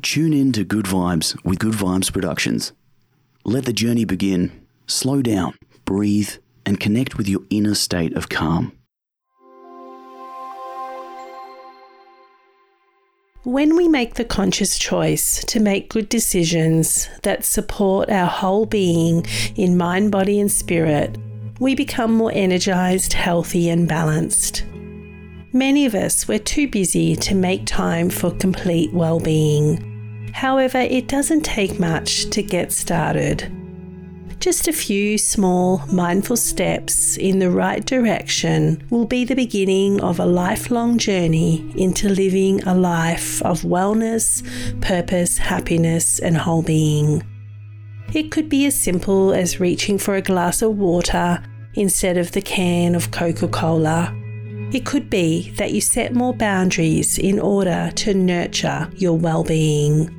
Tune in to Good Vibes with Good Vibes Productions. Let the journey begin. Slow down, breathe, and connect with your inner state of calm. When we make the conscious choice to make good decisions that support our whole being in mind, body, and spirit, we become more energized, healthy, and balanced. Many of us, we're too busy to make time for complete well being. However, it doesn't take much to get started. Just a few small, mindful steps in the right direction will be the beginning of a lifelong journey into living a life of wellness, purpose, happiness, and whole being. It could be as simple as reaching for a glass of water instead of the can of Coca Cola. It could be that you set more boundaries in order to nurture your well being.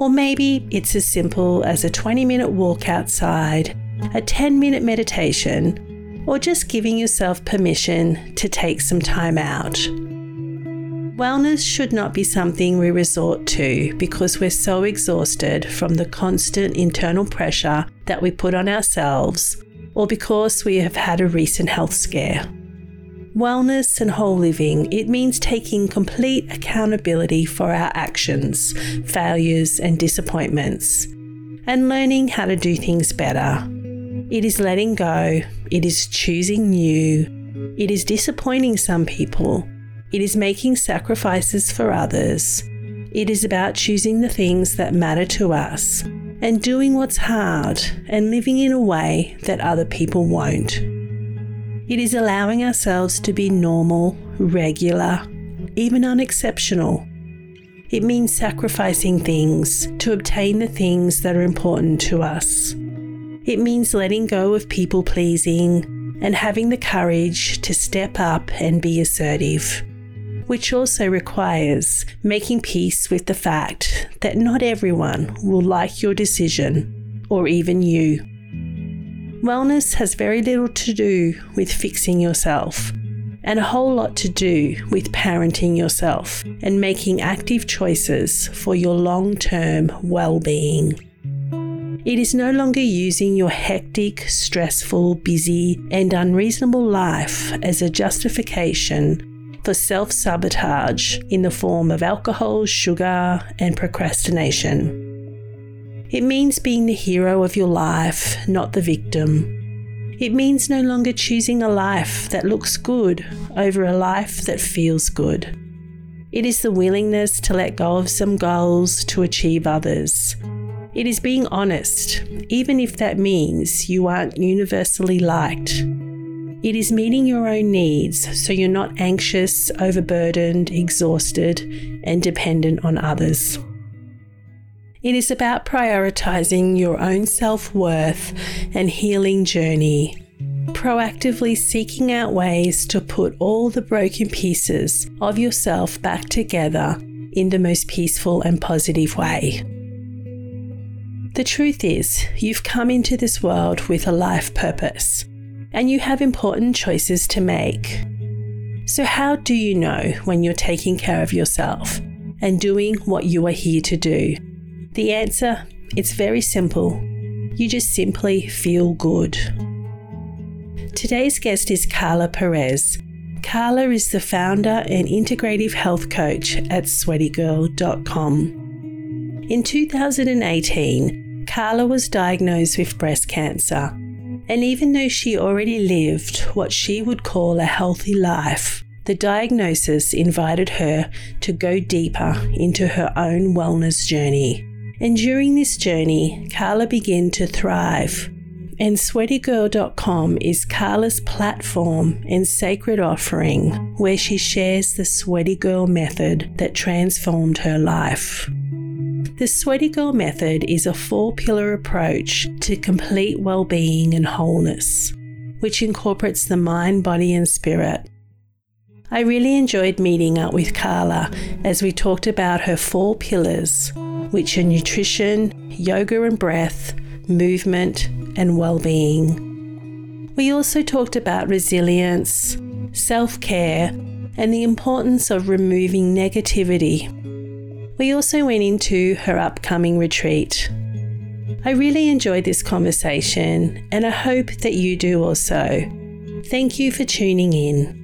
Or maybe it's as simple as a 20 minute walk outside, a 10 minute meditation, or just giving yourself permission to take some time out. Wellness should not be something we resort to because we're so exhausted from the constant internal pressure that we put on ourselves or because we have had a recent health scare. Wellness and whole living, it means taking complete accountability for our actions, failures, and disappointments, and learning how to do things better. It is letting go, it is choosing new, it is disappointing some people, it is making sacrifices for others. It is about choosing the things that matter to us and doing what's hard and living in a way that other people won't. It is allowing ourselves to be normal, regular, even unexceptional. It means sacrificing things to obtain the things that are important to us. It means letting go of people pleasing and having the courage to step up and be assertive, which also requires making peace with the fact that not everyone will like your decision or even you. Wellness has very little to do with fixing yourself and a whole lot to do with parenting yourself and making active choices for your long term well being. It is no longer using your hectic, stressful, busy, and unreasonable life as a justification for self sabotage in the form of alcohol, sugar, and procrastination. It means being the hero of your life, not the victim. It means no longer choosing a life that looks good over a life that feels good. It is the willingness to let go of some goals to achieve others. It is being honest, even if that means you aren't universally liked. It is meeting your own needs so you're not anxious, overburdened, exhausted, and dependent on others. It is about prioritizing your own self worth and healing journey, proactively seeking out ways to put all the broken pieces of yourself back together in the most peaceful and positive way. The truth is, you've come into this world with a life purpose, and you have important choices to make. So, how do you know when you're taking care of yourself and doing what you are here to do? The answer it's very simple. You just simply feel good. Today's guest is Karla Perez. Karla is the founder and integrative health coach at sweatygirl.com. In 2018, Karla was diagnosed with breast cancer, and even though she already lived what she would call a healthy life, the diagnosis invited her to go deeper into her own wellness journey. And during this journey, Karla began to thrive. And sweatygirl.com is Karla's platform and sacred offering where she shares the Sweaty Girl method that transformed her life. The Sweaty Girl method is a four pillar approach to complete well being and wholeness, which incorporates the mind, body, and spirit. I really enjoyed meeting up with Karla as we talked about her four pillars which are nutrition, yoga and breath, movement, and well being. We also talked about resilience, self care, and the importance of removing negativity. We also went into her upcoming retreat. I really enjoyed this conversation and I hope that you do also. Thank you for tuning in.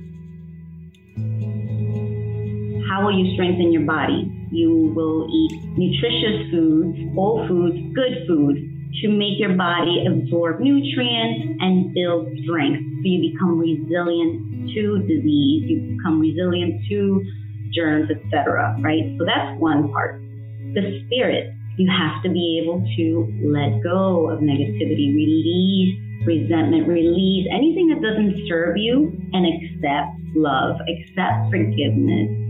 How will you strengthen your body? You will eat nutritious foods, whole foods, good food to make your body absorb nutrients and build strength. So you become resilient to disease, you become resilient to germs, etc. Right? So that's one part. The spirit, you have to be able to let go of negativity, release resentment, release anything that doesn't serve you, and accept love, accept forgiveness.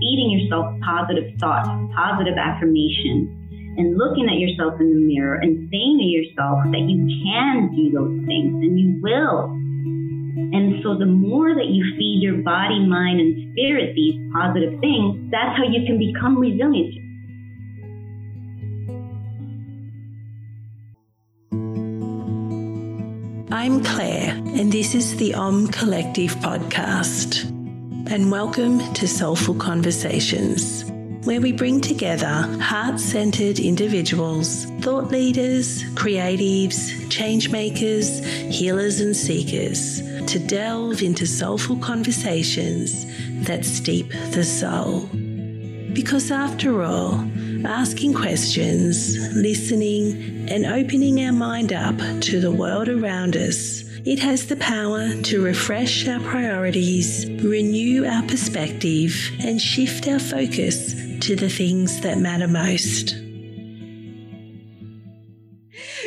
Feeding yourself positive thoughts, positive affirmations, and looking at yourself in the mirror and saying to yourself that you can do those things and you will. And so the more that you feed your body, mind, and spirit these positive things, that's how you can become resilient. I'm Claire, and this is the Om Collective podcast. And welcome to Soulful Conversations, where we bring together heart centered individuals, thought leaders, creatives, change makers, healers, and seekers to delve into soulful conversations that steep the soul. Because after all, asking questions, listening, and opening our mind up to the world around us, it has the power to refresh our priorities, renew our perspective, and shift our focus to the things that matter most.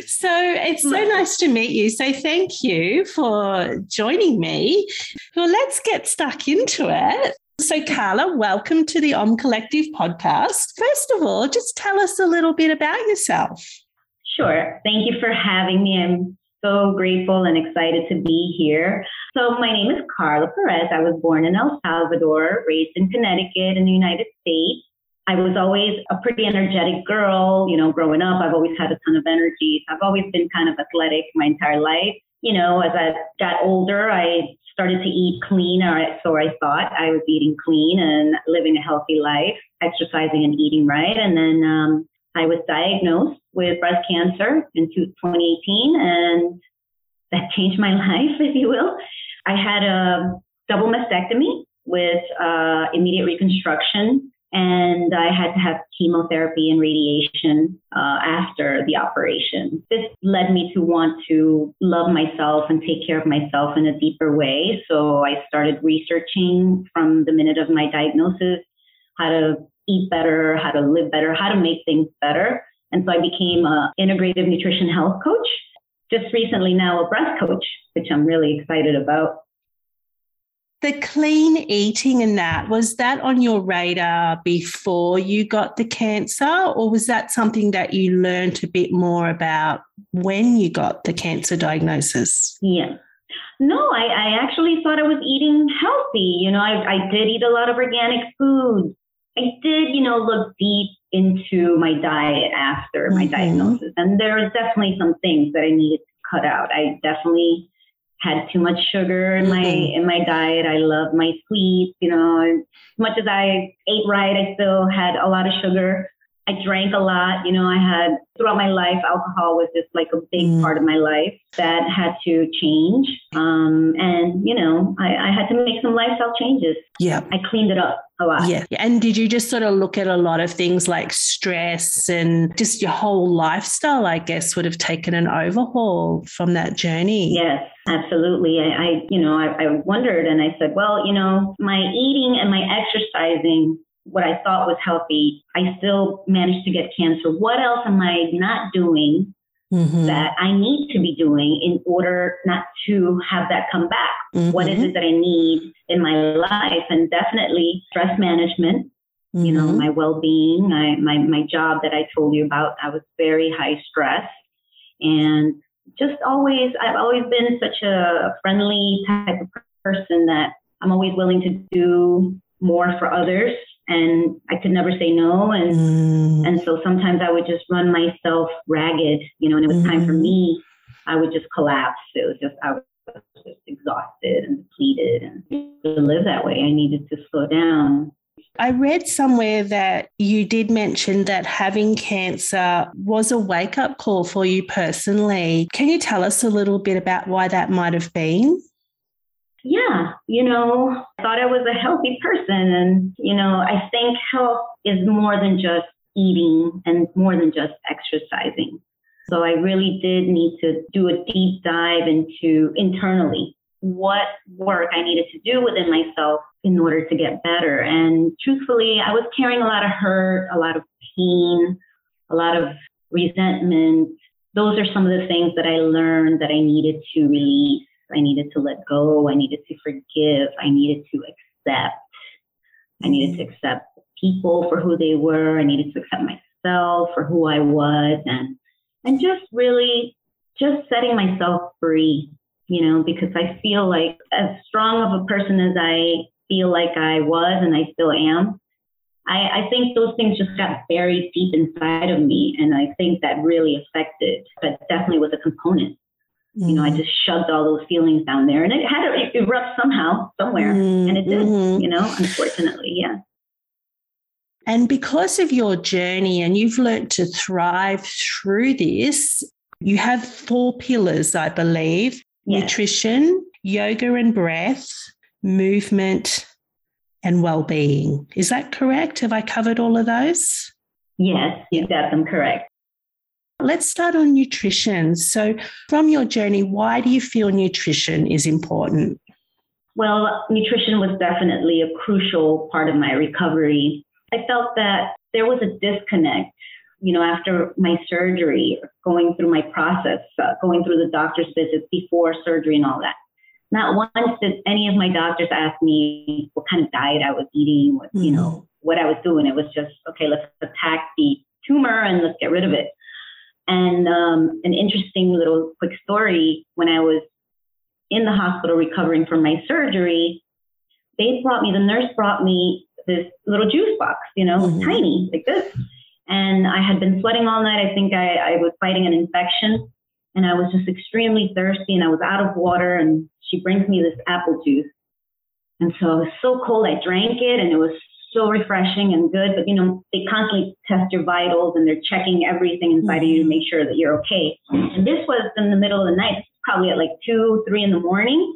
So it's so nice to meet you. So thank you for joining me. Well, let's get stuck into it. So, Karla, welcome to the Om Collective podcast. First of all, just tell us a little bit about yourself. Sure. Thank you for having me. I'm so grateful and excited to be here. So, my name is Karla Perez. I was born in El Salvador, raised in Connecticut in the United States. I was always a pretty energetic girl, you know, growing up. I've always had a ton of energy. I've always been kind of athletic my entire life. You know, as I got older, I started to eat clean, or so I thought I was eating clean and living a healthy life, exercising and eating right. And then um, I was diagnosed with breast cancer in 2018, and that changed my life, if you will. I had a double mastectomy with uh, immediate reconstruction and I had to have chemotherapy and radiation uh, after the operation. This led me to want to love myself and take care of myself in a deeper way. So I started researching from the minute of my diagnosis how to eat better, how to live better, how to make things better. And so I became an integrative nutrition health coach. Just recently now a breast coach, which I'm really excited about the clean eating and that was that on your radar before you got the cancer or was that something that you learned a bit more about when you got the cancer diagnosis yeah no i, I actually thought i was eating healthy you know I, I did eat a lot of organic food i did you know look deep into my diet after my mm-hmm. diagnosis and there was definitely some things that i needed to cut out i definitely had too much sugar in my mm-hmm. in my diet. I love my sweets. You know, as much as I ate right, I still had a lot of sugar. I drank a lot. You know, I had throughout my life, alcohol was just like a big mm. part of my life that had to change. Um, and, you know, I, I had to make some lifestyle changes. Yeah. I cleaned it up a lot. Yeah. And did you just sort of look at a lot of things like stress and just your whole lifestyle, I guess, would have taken an overhaul from that journey? Yes, absolutely. I, I you know, I, I wondered and I said, well, you know, my eating and my exercising what I thought was healthy, I still managed to get cancer. What else am I not doing mm-hmm. that I need to be doing in order not to have that come back? Mm-hmm. What is it that I need in my life? And definitely stress management. Mm-hmm. You know, mm-hmm. my well-being, my, my my job that I told you about. I was very high stress, and just always, I've always been such a friendly type of person that I'm always willing to do more for others and I could never say no. And mm. and so sometimes I would just run myself ragged, you know, and it was mm. time for mm-hmm. me, I would just collapse. It was just I was just exhausted and depleted and to live that way I needed to slow down. I read somewhere that you did mention that having cancer was a wake up call for you personally. Can you tell us a little bit about why that might have been? Yeah, you know, I thought I was a healthy person. And, you know, I think health is more than just eating and more than just exercising. So I really did need to do a deep dive into internally what work I needed to do within myself in order to get better. And truthfully, I was carrying a lot of hurt, a lot of pain, a lot of resentment. Those are some of the things that I learned that I needed to release. I needed to let go. I needed to forgive. I needed to accept. I needed to mm-hmm. accept people for who they were. I needed to accept myself for who I was and and just really just setting myself free you know, because I feel like as strong of a person as I feel like I was and I still am, I, I think those things just got buried deep inside of me. And I think that really affected, but definitely was a component. Mm. You know, I mm-hmm. just shoved all those feelings down there and it had to erupt somehow, somewhere. Mm. And it did, mm-hmm. you know, unfortunately, yeah. And because of your journey and you've learned to thrive through this, you have four pillars, I believe nutrition, yoga and breath, movement, and well being. Is that correct? Have I covered all of those? Yes, you've got them correct. Let's start on nutrition. So, from your journey, why do you feel nutrition is important? Well, nutrition was definitely a crucial part of my recovery. I felt that there was a disconnect you know, after my surgery, going through my process, uh, going through the doctor's visits before surgery and all that. Not once did any of my doctors ask me what kind of diet I was eating, what, you know, mm-hmm. what I was doing. It was just, okay, let's attack the tumor and let's get rid of it. And um, an interesting little quick story when I was in the hospital recovering from my surgery, they brought me, the nurse brought me this little juice box, you know, mm-hmm. tiny like this and I had been sweating all night. I think I, I was fighting an infection and I was just extremely thirsty and I was out of water. And she brings me this apple juice. And so it was so cold. I drank it and it was so refreshing and good. But, you know, they constantly test your vitals and they're checking everything inside of you to make sure that you're okay. And this was in the middle of the night, probably at like two, three in the morning.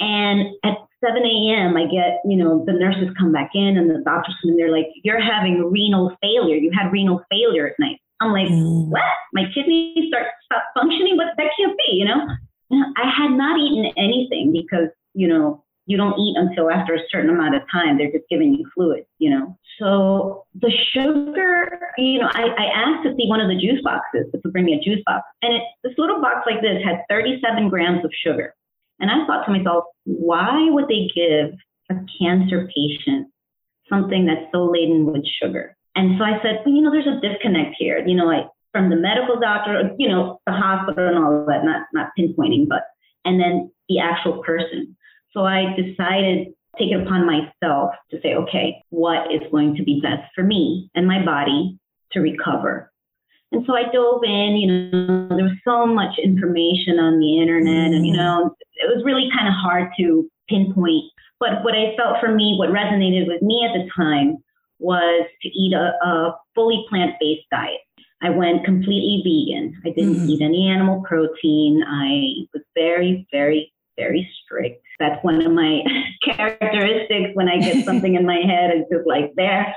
And at 7 a.m., I get, you know, the nurses come back in and the doctors come in. They're like, you're having renal failure. You had renal failure at night. I'm like, mm. what? My kidneys start stop functioning? But that can't be, you know? I had not eaten anything because, you know, you don't eat until after a certain amount of time. They're just giving you fluids, you know? So the sugar, you know, I, I asked to see one of the juice boxes to bring me a juice box. And it, this little box like this had 37 grams of sugar. And I thought to myself, why would they give a cancer patient something that's so laden with sugar? And so I said, well, you know, there's a disconnect here, you know, like from the medical doctor, you know, the hospital and all of that, not, not pinpointing, but, and then the actual person. So I decided to take it upon myself to say, okay, what is going to be best for me and my body to recover? And so I dove in, you know, there was so much information on the internet and, you know, it was really kind of hard to pinpoint. But what I felt for me, what resonated with me at the time was to eat a, a fully plant based diet. I went completely vegan. I didn't mm-hmm. eat any animal protein. I was very, very, very strict. That's one of my characteristics when I get something in my head. It's just like there.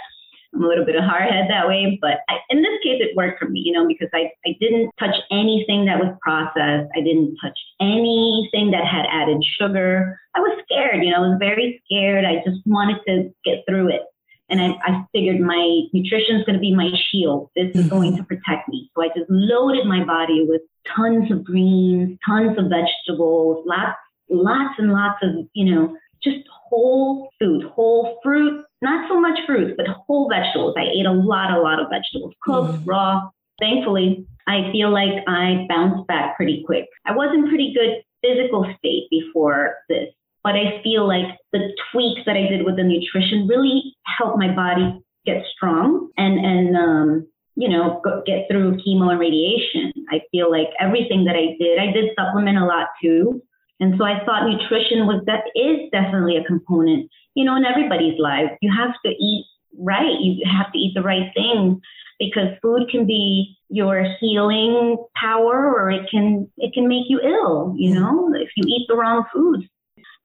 I'm a little bit of hard head that way, but I, in this case, it worked for me, you know, because I, I didn't touch anything that was processed. I didn't touch anything that had added sugar. I was scared, you know, I was very scared. I just wanted to get through it. And I, I figured my nutrition is going to be my shield. This is going to protect me. So I just loaded my body with tons of greens, tons of vegetables, lots, lots and lots of, you know, just whole food, whole fruit, not so much fruit, but whole vegetables. I ate a lot, a lot of vegetables, cooked, mm. raw. Thankfully, I feel like I bounced back pretty quick. I was in pretty good physical state before this, but I feel like the tweaks that I did with the nutrition really helped my body get strong and and um, you know get through chemo and radiation. I feel like everything that I did, I did supplement a lot too And so I thought nutrition was that is definitely a component, you know, in everybody's lives. You have to eat right. You have to eat the right things because food can be your healing power or it can it can make you ill, you know, if you eat the wrong foods.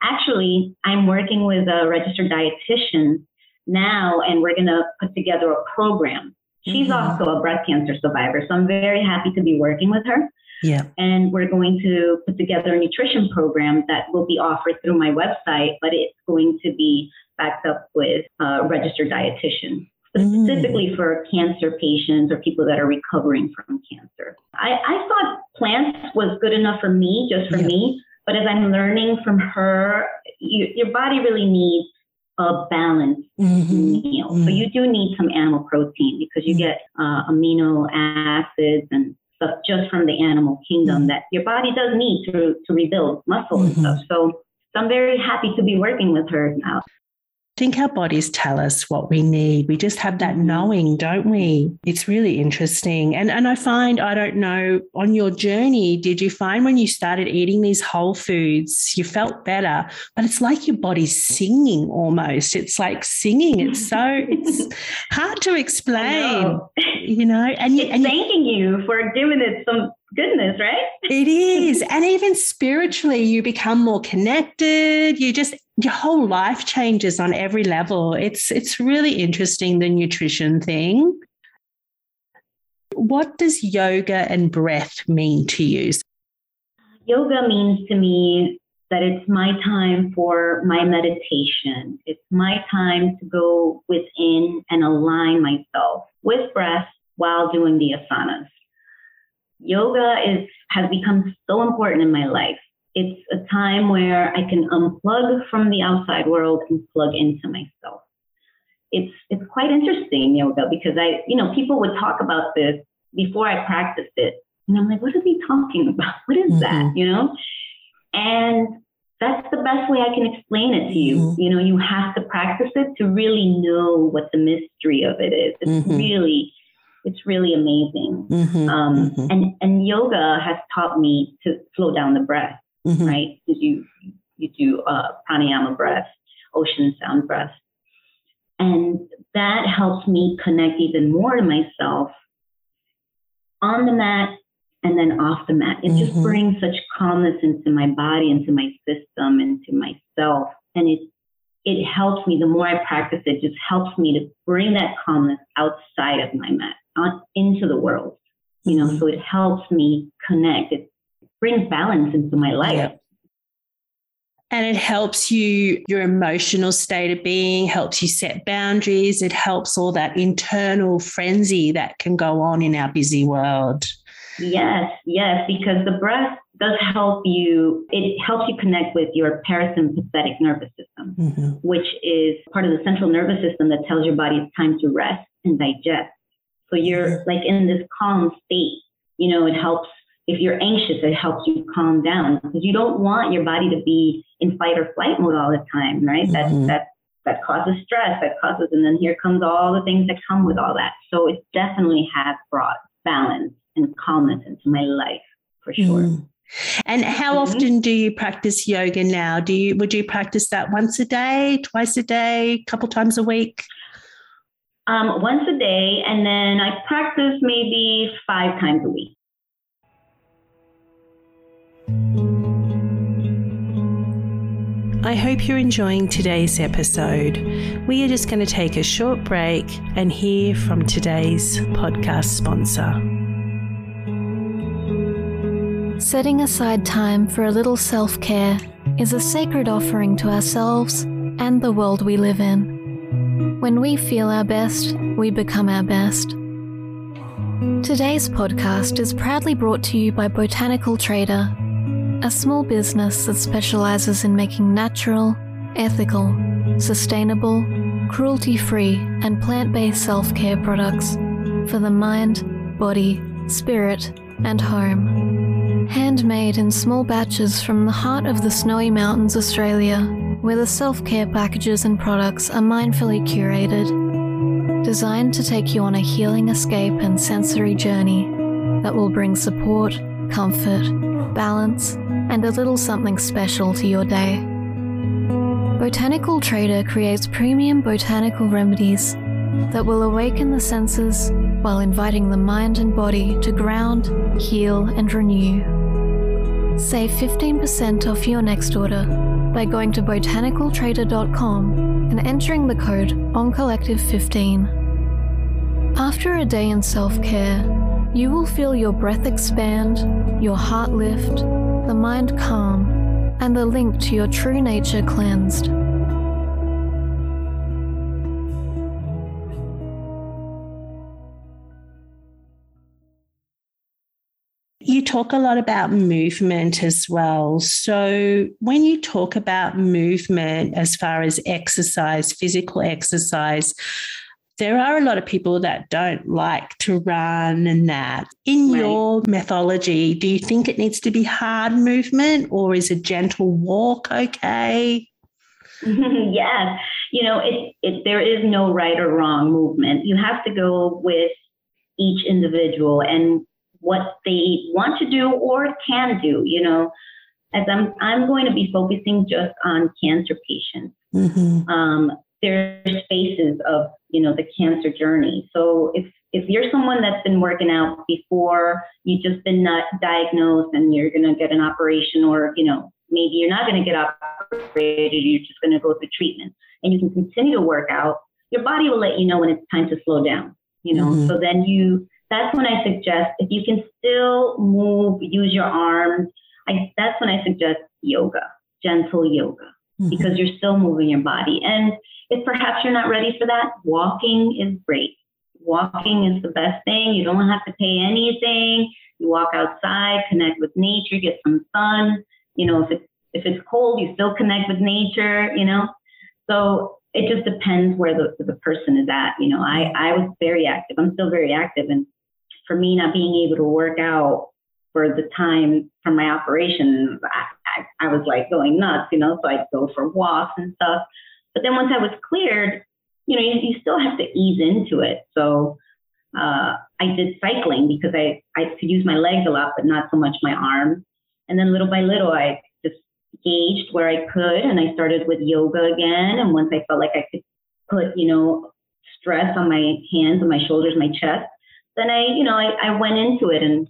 Actually, I'm working with a registered dietitian now and we're going to put together a program. She's mm-hmm. also a breast cancer survivor, so I'm very happy to be working with her. Yeah. And we're going to put together a nutrition program that will be offered through my website, but it's going to be backed up with a registered dietitian specifically mm. for cancer patients or people that are recovering from cancer. I, I thought plants was good enough for me, just for yeah. me. But as I'm learning from her, you, your body really needs a balanced mm-hmm. meal. Mm-hmm. So you do need some animal protein because you mm-hmm. get uh, amino acids and stuff just from the animal kingdom mm-hmm. that your body does need to, to rebuild muscle and mm-hmm. stuff. So, so I'm very happy to be working with her now think our bodies tell us what we need. We just have that mm-hmm. knowing, don't we? It's really interesting. And and I find I don't know on your journey, did you find when you started eating these whole foods, you felt better, but it's like your body's singing almost. It's like singing. It's so it's hard to explain. Know. You know, and you, it's and thanking you for giving it some goodness, right? it is. And even spiritually, you become more connected. You just your whole life changes on every level. It's it's really interesting the nutrition thing. What does yoga and breath mean to you? Yoga means to me that it's my time for my meditation. It's my time to go within and align myself with breath while doing the asanas. Yoga is has become so important in my life it's a time where I can unplug from the outside world and plug into myself. It's it's quite interesting yoga because I you know people would talk about this before I practiced it, and I'm like, what are they talking about? What is mm-hmm. that? You know, and that's the best way I can explain it to you. Mm-hmm. You know, you have to practice it to really know what the mystery of it is. It's mm-hmm. really it's really amazing. Mm-hmm. Um, mm-hmm. and and yoga has taught me to slow down the breath mm-hmm. right? Because you you do uh, pranayama breath, ocean sound breath, and that helps me connect even more to myself on the mat and then off the mat. It mm-hmm. just brings such calmness into my body, into my system, into myself, and it it helps me. The more I practice it, just helps me to bring that calmness outside of my mat, on into the world. You know, mm-hmm. so it helps me connect. It brings balance into my life. Yeah. And it helps you, your emotional state of being, helps you set boundaries. It helps all that internal frenzy that can go on in our busy world. Yes, yes, because the breath does help you, it helps you connect with your parasympathetic nervous system, mm-hmm. which is part of the central nervous system that tells your body it's time to rest and digest. So you're mm-hmm. like in this calm state. You know, it helps if you're anxious, it helps you calm down because you don't want your body to be in fight or flight mode all the time, right? Mm-hmm. That that that causes stress, that causes, and then here comes all the things that come with all that. So it definitely has brought balance and calmness into my life for sure. Mm. And how mm-hmm. often do you practice yoga now? Do you would you practice that once a day, twice a day, a couple times a week? Um, once a day, and then I practice maybe five times a week. I hope you're enjoying today's episode. We are just going to take a short break and hear from today's podcast sponsor. Setting aside time for a little self care is a sacred offering to ourselves and the world we live in. When we feel our best, we become our best. Today's podcast is proudly brought to you by Botanical Trader a small business that specializes in making natural, ethical, sustainable, cruelty free, and plant based self care products for the mind, body, spirit, and home. Handmade in small batches from the heart of the Snowy Mountains, Australia, where the self care packages and products are mindfully curated. Designed to take you on a healing escape and sensory journey that will bring support comfort, balance, and a little something special to your day. Botanical Trader creates premium botanical remedies that will awaken the senses while inviting the mind and body to ground, heal, and renew. Save 15% off your next order by going to botanicaltrader.com and entering the code OMCOLLECTIVE15. After a day in self care, you will feel your breath expand, your heart lift, the mind calm, and the link to your true nature cleansed. You talk a lot about movement as well. So, when you talk about movement as far as exercise, physical exercise, there are a lot of people that don't like to run and that. In right. your methodology, do you think it needs to be hard movement or is a gentle walk okay? yes. You know, it, it, there is no right or wrong movement. You have to go with each individual and what they want to do or can do, you know. As I'm, I'm going to be focusing just on cancer patients. Mm-hmm. Um, there's phases of you know the cancer journey. So if if you're someone that's been working out before you've just been not diagnosed and you're going to get an operation, or you know maybe you're not going to get operated, you're just going to go through treatment, and you can continue to work out. Your body will let you know when it's time to slow down. You know, mm-hmm. so then you that's when I suggest if you can still move, use your arms. I, that's when I suggest yoga, gentle yoga, mm-hmm. because you're still moving your body. And if perhaps you're not ready for that, walking is great. Walking is the best thing. You don't have to pay anything. You walk outside, connect with nature, get some sun. You know, if it's if it's cold, you still connect with nature. You know, so it just depends where the the person is at. You know, I I was very active. I'm still very active, and for me not being able to work out for the time from my operation, I, I, was like going nuts. You know, so I'd go for walks and stuff. But then once I was cleared, you know, you, you still have to ease into it. So uh, I did cycling because I, I could use my legs a lot, but not so much my arms. And then little by little, I just gauged where I could, and I started with yoga again. And once I felt like I could put, you know, stress on my hands and my shoulders, my chest, then I, you know, I, I went into it and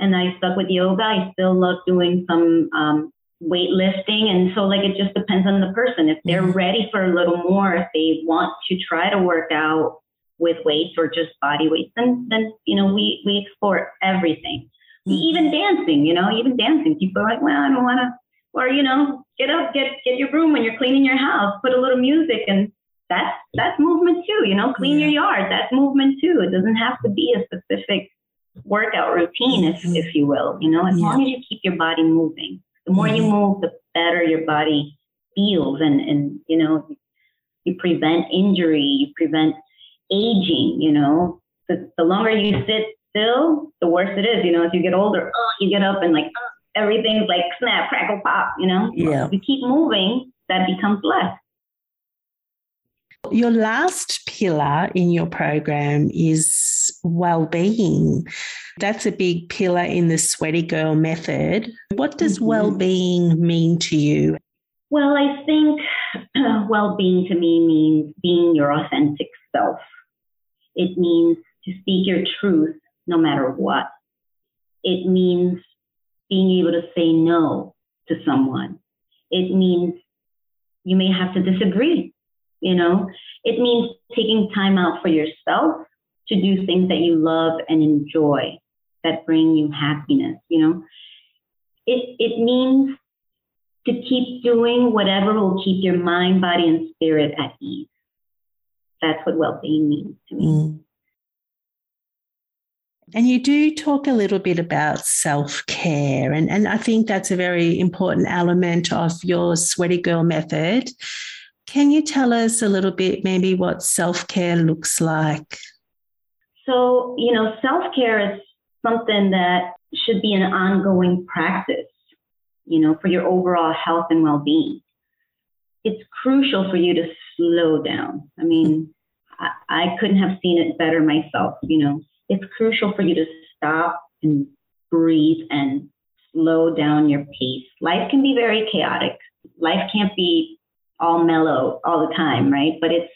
and I stuck with yoga. I still love doing some um, weightlifting. And so, like, it just depends on the person. If they're mm-hmm. ready for a little more, if they want to try to work out with weights or just body weights, then, then you know, we, we explore everything. Mm-hmm. Even dancing, you know, even dancing. People are like, well, I don't want to, or, you know, get up, get, get your broom when you're cleaning your house, put a little music and that's, that's movement too, you know, clean your yard. That's movement too. It doesn't have to be a specific workout routine, if, mm-hmm. if you will, you know, as long as you keep your body moving. The more you mm-hmm. move, the better your body feels, and and you know, you prevent injury, you prevent aging. You know, the, the longer you sit still, the worse it is. You know, as you get older, oh, you get up and like oh, everything's like snap, crackle, pop. You know, yeah. If you keep moving, that becomes less. Your last pillar in your program is well-being. That's a big pillar in the Sweaty Girl method. What does mm-hmm. well-being mean to you? Well, I think well-being to me means being your authentic self. It means to speak your truth no matter what. It means being able to say no to someone. It means you may have to disagree you know, it means taking time out for yourself to do things that you love and enjoy that bring you happiness, you know. It it means to keep doing whatever will keep your mind, body, and spirit at ease. That's what well-being means to me. Mm. And you do talk a little bit about self care. And, and I think that's a very important element of your Sweaty Girl method. Can you tell us a little bit maybe what self care looks like? So, you know, self care is something that should be an ongoing practice, you know, for your overall health and well being. It's crucial for you to slow down. I mean, I, I couldn't have seen it better myself, you know. It's crucial for you to stop and breathe and slow down your pace. Life can be very chaotic. Life can't be all mellow all the time, right? But it's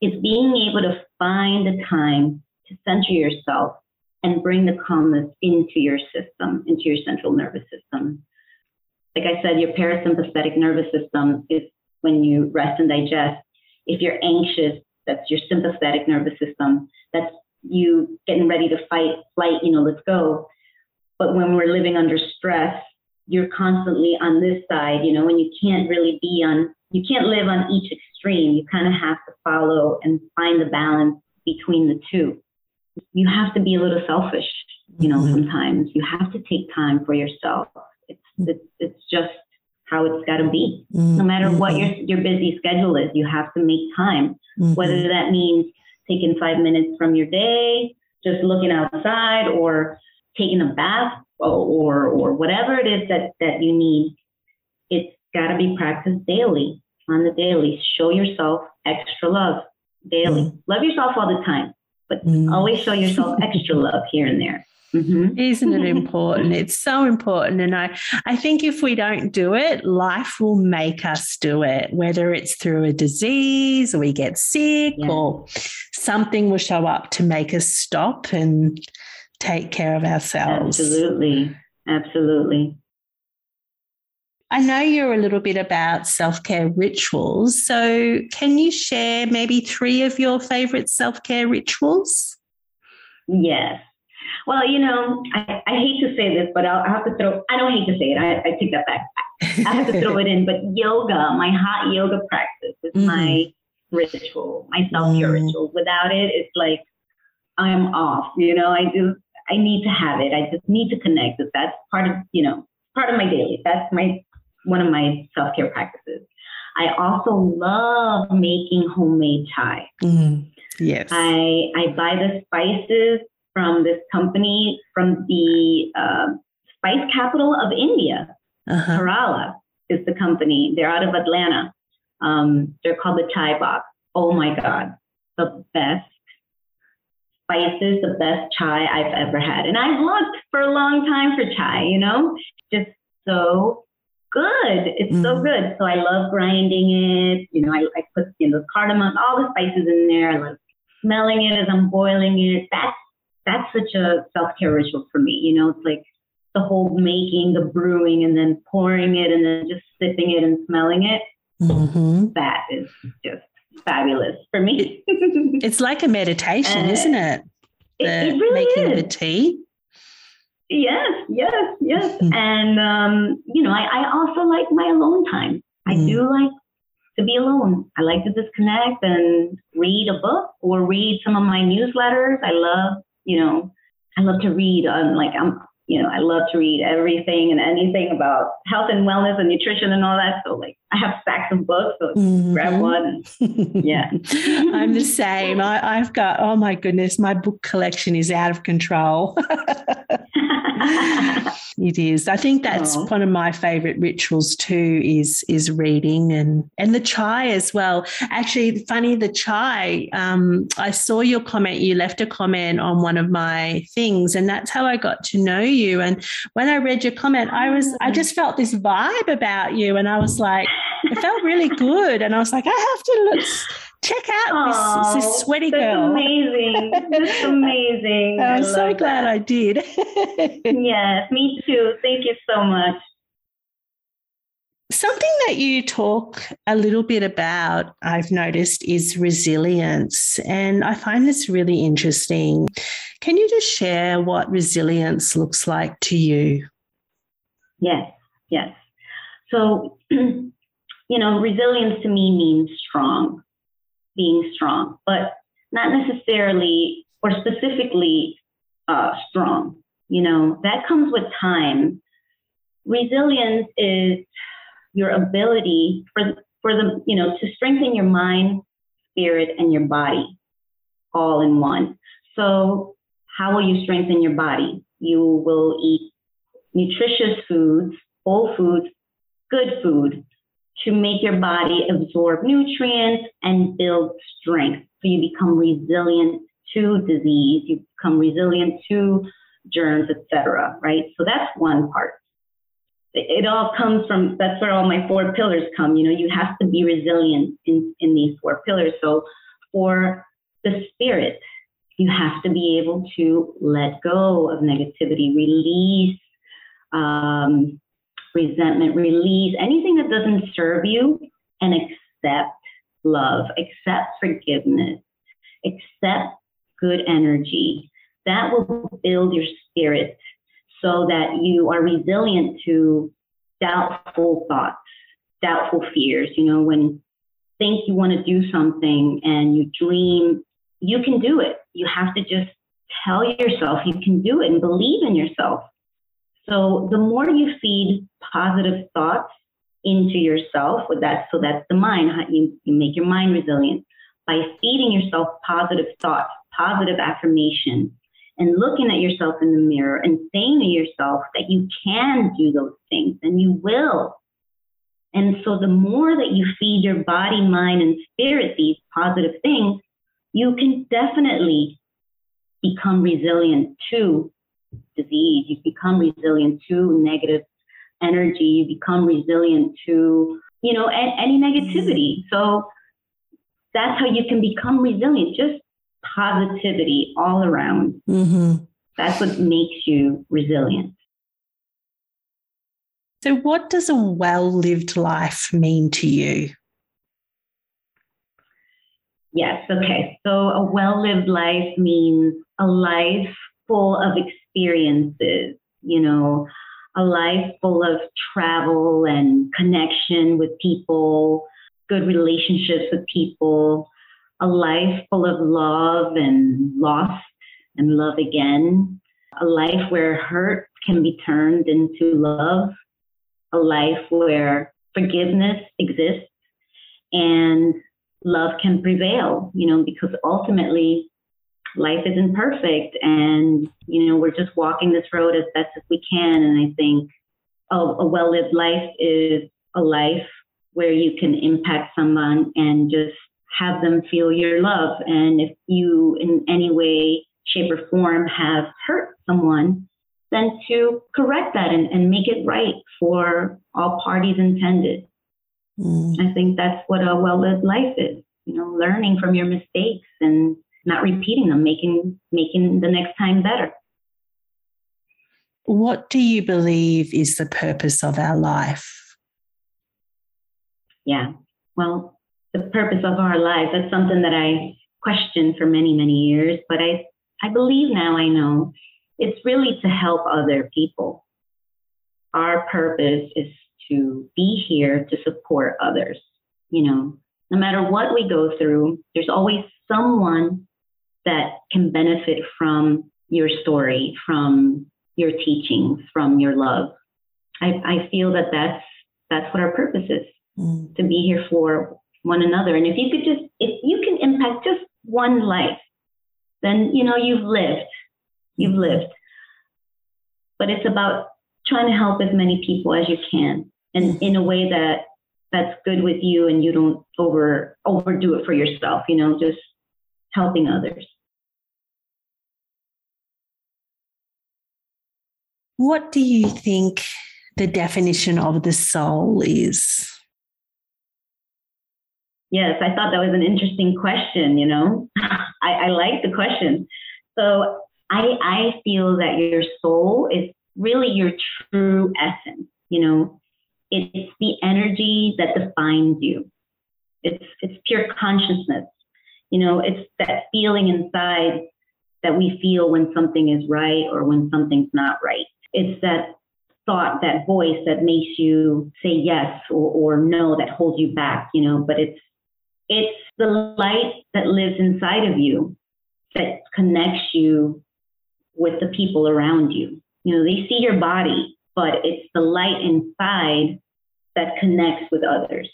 it's being able to find the time to center yourself and bring the calmness into your system, into your central nervous system. Like I said, your parasympathetic nervous system is when you rest and digest. If you're anxious, that's your sympathetic nervous system. That's you getting ready to fight, flight, you know, let's go. But when we're living under stress, you're constantly on this side, you know, and you can't really be on, you can't live on each extreme. You kind of have to follow and find the balance between the two. You have to be a little selfish, you know, mm-hmm. sometimes. You have to take time for yourself. It's, it's, it's just how it's got to be. Mm-hmm. No matter what your, your busy schedule is, you have to make time, mm-hmm. whether that means taking five minutes from your day, just looking outside, or taking a bath, or or whatever it is that that you need. It's got to be practiced daily on the daily. Show yourself extra love daily. Mm. Love yourself all the time, but mm. always show yourself extra love here and there. Mm-hmm. Isn't it important? It's so important. And I, I think if we don't do it, life will make us do it, whether it's through a disease or we get sick yeah. or something will show up to make us stop and take care of ourselves. Absolutely. Absolutely. I know you're a little bit about self care rituals. So, can you share maybe three of your favorite self care rituals? Yes. Well, you know, I, I hate to say this, but I'll, I have to throw, I don't hate to say it, I, I take that back. I have to throw it in, but yoga, my hot yoga practice is mm-hmm. my ritual, my self care mm-hmm. ritual. Without it, it's like I'm off, you know, I just, I need to have it. I just need to connect that's part of, you know, part of my daily. That's my, one of my self care practices. I also love making homemade chai. Mm, yes. I, I buy the spices from this company from the uh, spice capital of India. Uh-huh. Kerala is the company. They're out of Atlanta. Um, they're called the Chai Box. Oh my God, the best spices, the best chai I've ever had. And I've looked for a long time for chai, you know, just so good. It's mm-hmm. so good. So I love grinding it. You know, I, I put you know, cardamom, all the spices in there. I love smelling it as I'm boiling it. That's that's such a self care ritual for me. You know, it's like the whole making, the brewing, and then pouring it, and then just sipping it and smelling it. Mm-hmm. That is just fabulous for me. it's like a meditation, uh, isn't it? The, it, it really making is. the tea. Yes, yes, yes. Mm-hmm. And um, you know, I, I also like my alone time. Mm-hmm. I do like to be alone. I like to disconnect and read a book or read some of my newsletters. I love you know, I love to read on like I'm you know, I love to read everything and anything about health and wellness and nutrition and all that. So like I have stacks of books, so mm-hmm. grab one. And, yeah. I'm the same. I, have got, oh my goodness, my book collection is out of control. it is. I think that's oh. one of my favorite rituals too is is reading and and the chai as well. Actually, funny the chai. Um, I saw your comment. You left a comment on one of my things, and that's how I got to know you. And when I read your comment, I was I mm. just felt this vibe about you, and I was like, it felt really good. And I was like, I have to look check out Aww, this, this sweaty that's girl. Amazing. That's amazing. I'm so glad that. I did. yes, me too. Thank you so much. Something that you talk a little bit about, I've noticed, is resilience. And I find this really interesting. Can you just share what resilience looks like to you? Yes, yes. So, you know, resilience to me means strong being strong, but not necessarily or specifically uh, strong. You know, that comes with time. Resilience is your ability for, for the, you know, to strengthen your mind, spirit, and your body all in one. So, how will you strengthen your body? You will eat nutritious foods, whole foods, good food, to make your body absorb nutrients and build strength. So you become resilient to disease, you become resilient to germs, etc. Right? So that's one part. It, all comes from that's where all my four pillars come. You know, you have to be resilient in, in these four pillars. So for the spirit, you have to be able to let go of negativity, release um, resentment, release anything that doesn't serve you, and accept love, accept forgiveness, accept good energy. That will build your spirit so that you are resilient to doubtful thoughts, doubtful fears. You know, when think you want to do something and you dream, you can do it. You have to just tell yourself you can do it and believe in yourself. So the more you feed positive thoughts into yourself with that, so that's the mind, you, you make your mind resilient by feeding yourself positive thoughts, positive affirmation, and looking at yourself in the mirror and saying to yourself that you can do those things and you will. And so the more that you feed your body, mind, and spirit these positive things, you can definitely become resilient to disease. You become resilient to negative energy. You become resilient to, you know, any negativity. So that's how you can become resilient. Just positivity all around. Mm-hmm. That's what makes you resilient. So, what does a well lived life mean to you? Yes, okay. So, a well lived life means a life full of experiences, you know, a life full of travel and connection with people, good relationships with people, a life full of love and loss and love again, a life where hurt can be turned into love, a life where forgiveness exists and love can prevail, you know, because ultimately life isn't perfect and, you know, we're just walking this road as best as we can. And I think a, a well lived life is a life where you can impact someone and just have them feel your love. And if you, in any way, shape, or form, have hurt someone, then to correct that and, and make it right for all parties intended. Mm. I think that's what a well lived life is, you know, learning from your mistakes and not repeating them, making making the next time better. What do you believe is the purpose of our life? Yeah. Well, the purpose of our lives, that's something that I questioned for many, many years, but I I believe now I know it's really to help other people. Our purpose is to be here to support others. You know, no matter what we go through, there's always someone that can benefit from your story, from your teachings, from your love. I, I feel that that's that's what our purpose is mm. to be here for one another. And if you could just if you can impact just one life, then you know you've lived, you've lived. But it's about trying to help as many people as you can, and in a way that that's good with you, and you don't over overdo it for yourself. You know, just helping others. What do you think the definition of the soul is? Yes, I thought that was an interesting question. You know, I, I like the question. So I, I feel that your soul is really your true essence. You know, it's the energy that defines you. It's it's pure consciousness. You know, it's that feeling inside that we feel when something is right or when something's not right. It's that thought, that voice that makes you say yes or, or no, that holds you back, you know, but it's it's the light that lives inside of you that connects you with the people around you. You know, they see your body, but it's the light inside that connects with others.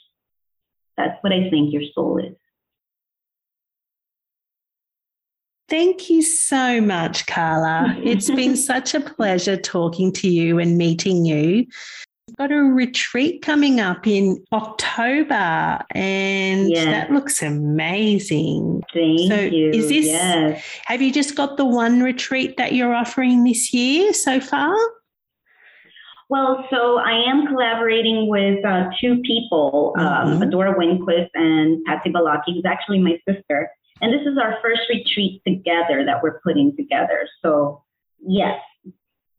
That's what I think your soul is. Thank you so much, Karla. It's been such a pleasure talking to you and meeting you. We've got a retreat coming up in October, and Yes. that looks amazing. Thank So you. is this- Yes. Have you just got the one retreat that you're offering this year so far? Well, so I am collaborating with uh, two people, um, Mhm. Adora Winquist and Patsy Balaki, who's actually my sister. And this is our first retreat together that we're putting together. So, yes,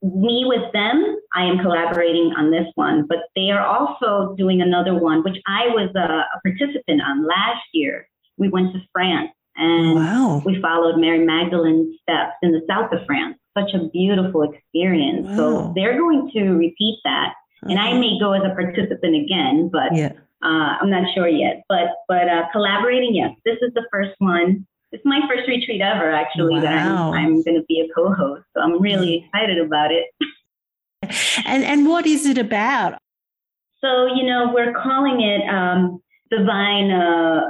me with them, I am collaborating on this one, but they are also doing another one, which I was a, a participant on last year. We went to France and Wow. we followed Mary Magdalene's steps in the south of France. Such a beautiful experience. Wow. So they're going to repeat that, and I may go as a participant again, but Yeah. uh, I'm not sure yet. But but uh, collaborating, yes, this is the first one. It's my first retreat ever, actually, that I'm, I'm going to be a co-host. So I'm really excited about it. And and what is it about? So, you know, we're calling it um, Divine uh,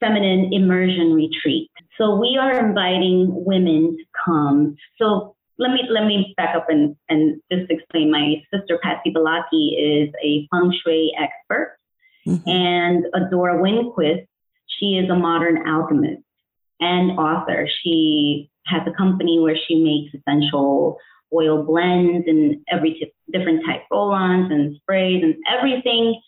Feminine Immersion Retreat. So we are inviting women to come. So let me let me back up and, and just explain. My sister Patsy Balaki is a feng shui expert, Mhm. and Adora Winquist, she is a modern alchemist and author. She has a company where she makes essential oil blends and every t- different type roll-ons and sprays and everything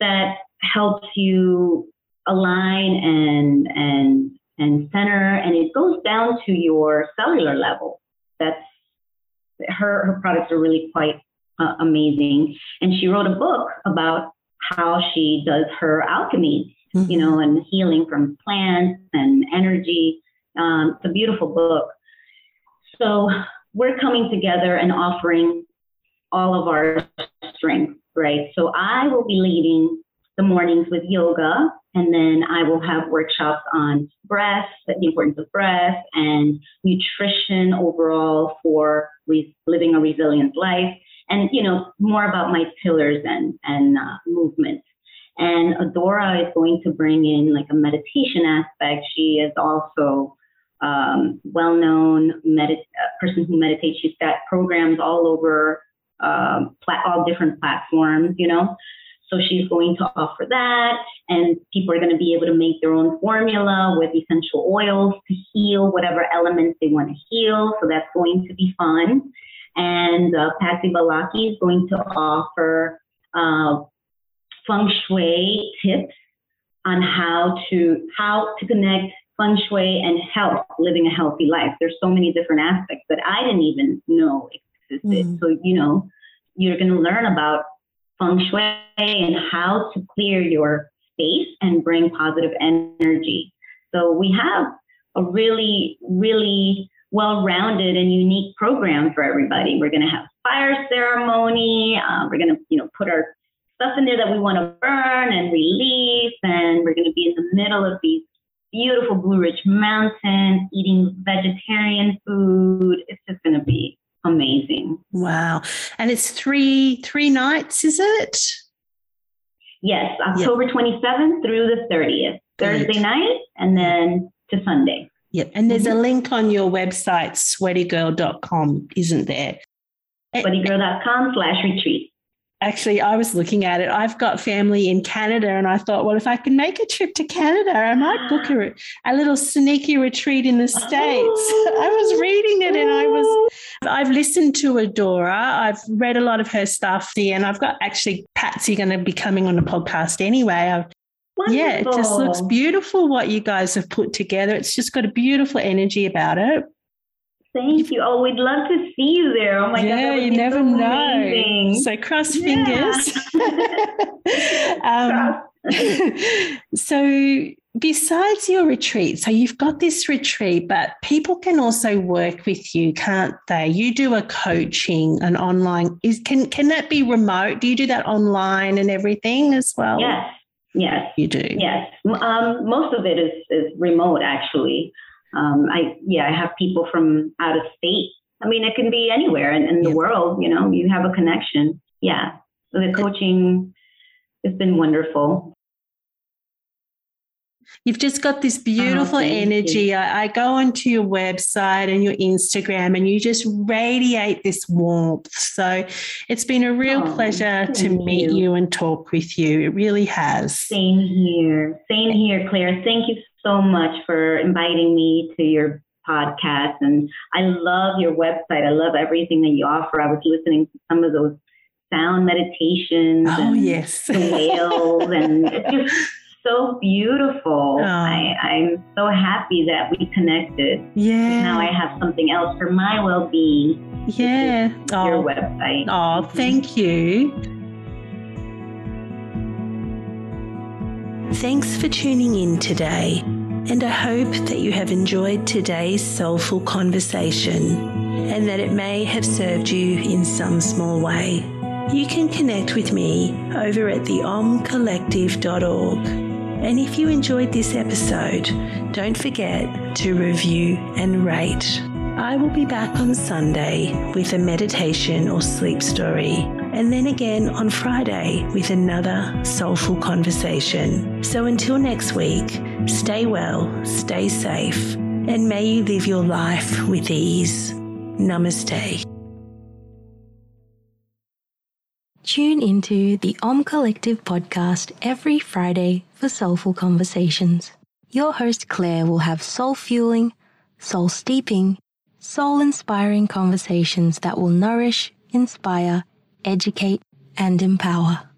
that helps you align and and and center and it goes down to your cellular level that's her her products are really quite uh, amazing. And she wrote a book about how she does her alchemy you know and healing from plants and energy. Um, it's a beautiful book. So we're coming together and offering all of our strength, right? So I will be leading the mornings with yoga, and then I will have workshops on breath, the importance of breath, and nutrition overall for re- living a resilient life, and you know more about my pillars and and uh, movement. And Adora is going to bring in like a meditation aspect. She is also um, well-known medit- uh, person who meditates. She's got programs all over um, pla- all different platforms, you know. So she's going to offer that, and people are going to be able to make their own formula with essential oils to heal whatever elements they want to heal. So that's going to be fun. And uh, Patsy Balaki is going to offer uh, feng shui tips on how to how to connect feng shui and health, living a healthy life. There's so many different aspects that I didn't even know existed. Mm. So, you know, you're going to learn about feng shui and how to clear your space and bring positive energy. So we have a really, really well-rounded and unique program for everybody. We're going to have fire ceremony. Uh, we're going to, you know, put our stuff in there that we want to burn and release, and we're going to be in the middle of these beautiful Blue Ridge Mountains, eating vegetarian food. It's just going to be amazing. Wow. And it's three three nights, is it? Yes, October 27th through the 30th, Great. Thursday night, and then to Sunday. Yep. And there's Mm-hmm. a link on your website, sweatygirl.com, isn't there? SweatyGirl.com slash retreat. Actually, I was looking at it. I've got family in Canada, and I thought, well, if I can make a trip to Canada, I might book a, ah. a little sneaky retreat in the States. I was oh. reading it and I was, oh. I've listened to Adora. I've read a lot of her stuff, there and I've got actually Patsy going to be coming on the podcast anyway. I've, yeah, it just looks beautiful what you guys have put together. It's just got a beautiful energy about it. Thank you. Oh, we'd love to see you there. Oh my God. yeah, would you never so know. amazing. So cross Yeah. fingers. um, so besides your retreat, so you've got this retreat, but people can also work with you, can't they? You do a coaching, an online. Is can can that be remote? Do you do that online and everything as well? Yes, yes. you do. Yes, um, most of it is, is remote actually. Um, I yeah, I have people from out of state. I mean, it can be anywhere in, in the Yeah. world. You know, you have a connection. Yeah, so the coaching has been wonderful. You've just got this beautiful oh, energy. I, I, go onto your website and your Instagram, and you just radiate this warmth. So it's been a real oh, pleasure to meet you. you and talk with you. It really has. Same here. Same here, Claire. Thank you so much for inviting me to your podcast. And I love your website. I love everything that you offer. I was listening to some of those sound meditations. Oh, and yes. whales. and it's just so beautiful. Oh. I, I'm so happy that we connected. Yeah. Now I have something else for my well being. Yeah. Oh. Your website. Oh, thank you. Thanks for tuning in today, and I hope that you have enjoyed today's soulful conversation and that it may have served you in some small way. You can connect with me over at theomcollective.org and if you enjoyed this episode, don't forget to review and rate. I will be back on Sunday with a meditation or sleep story, and then again on Friday with another soulful conversation. So until next week, stay well, stay safe, and may you live your life with ease. Namaste. Tune into the Om Collective podcast every Friday for soulful conversations. Your host Claire will have soul fueling, soul steeping, soul inspiring conversations that will nourish, inspire, educate, and empower.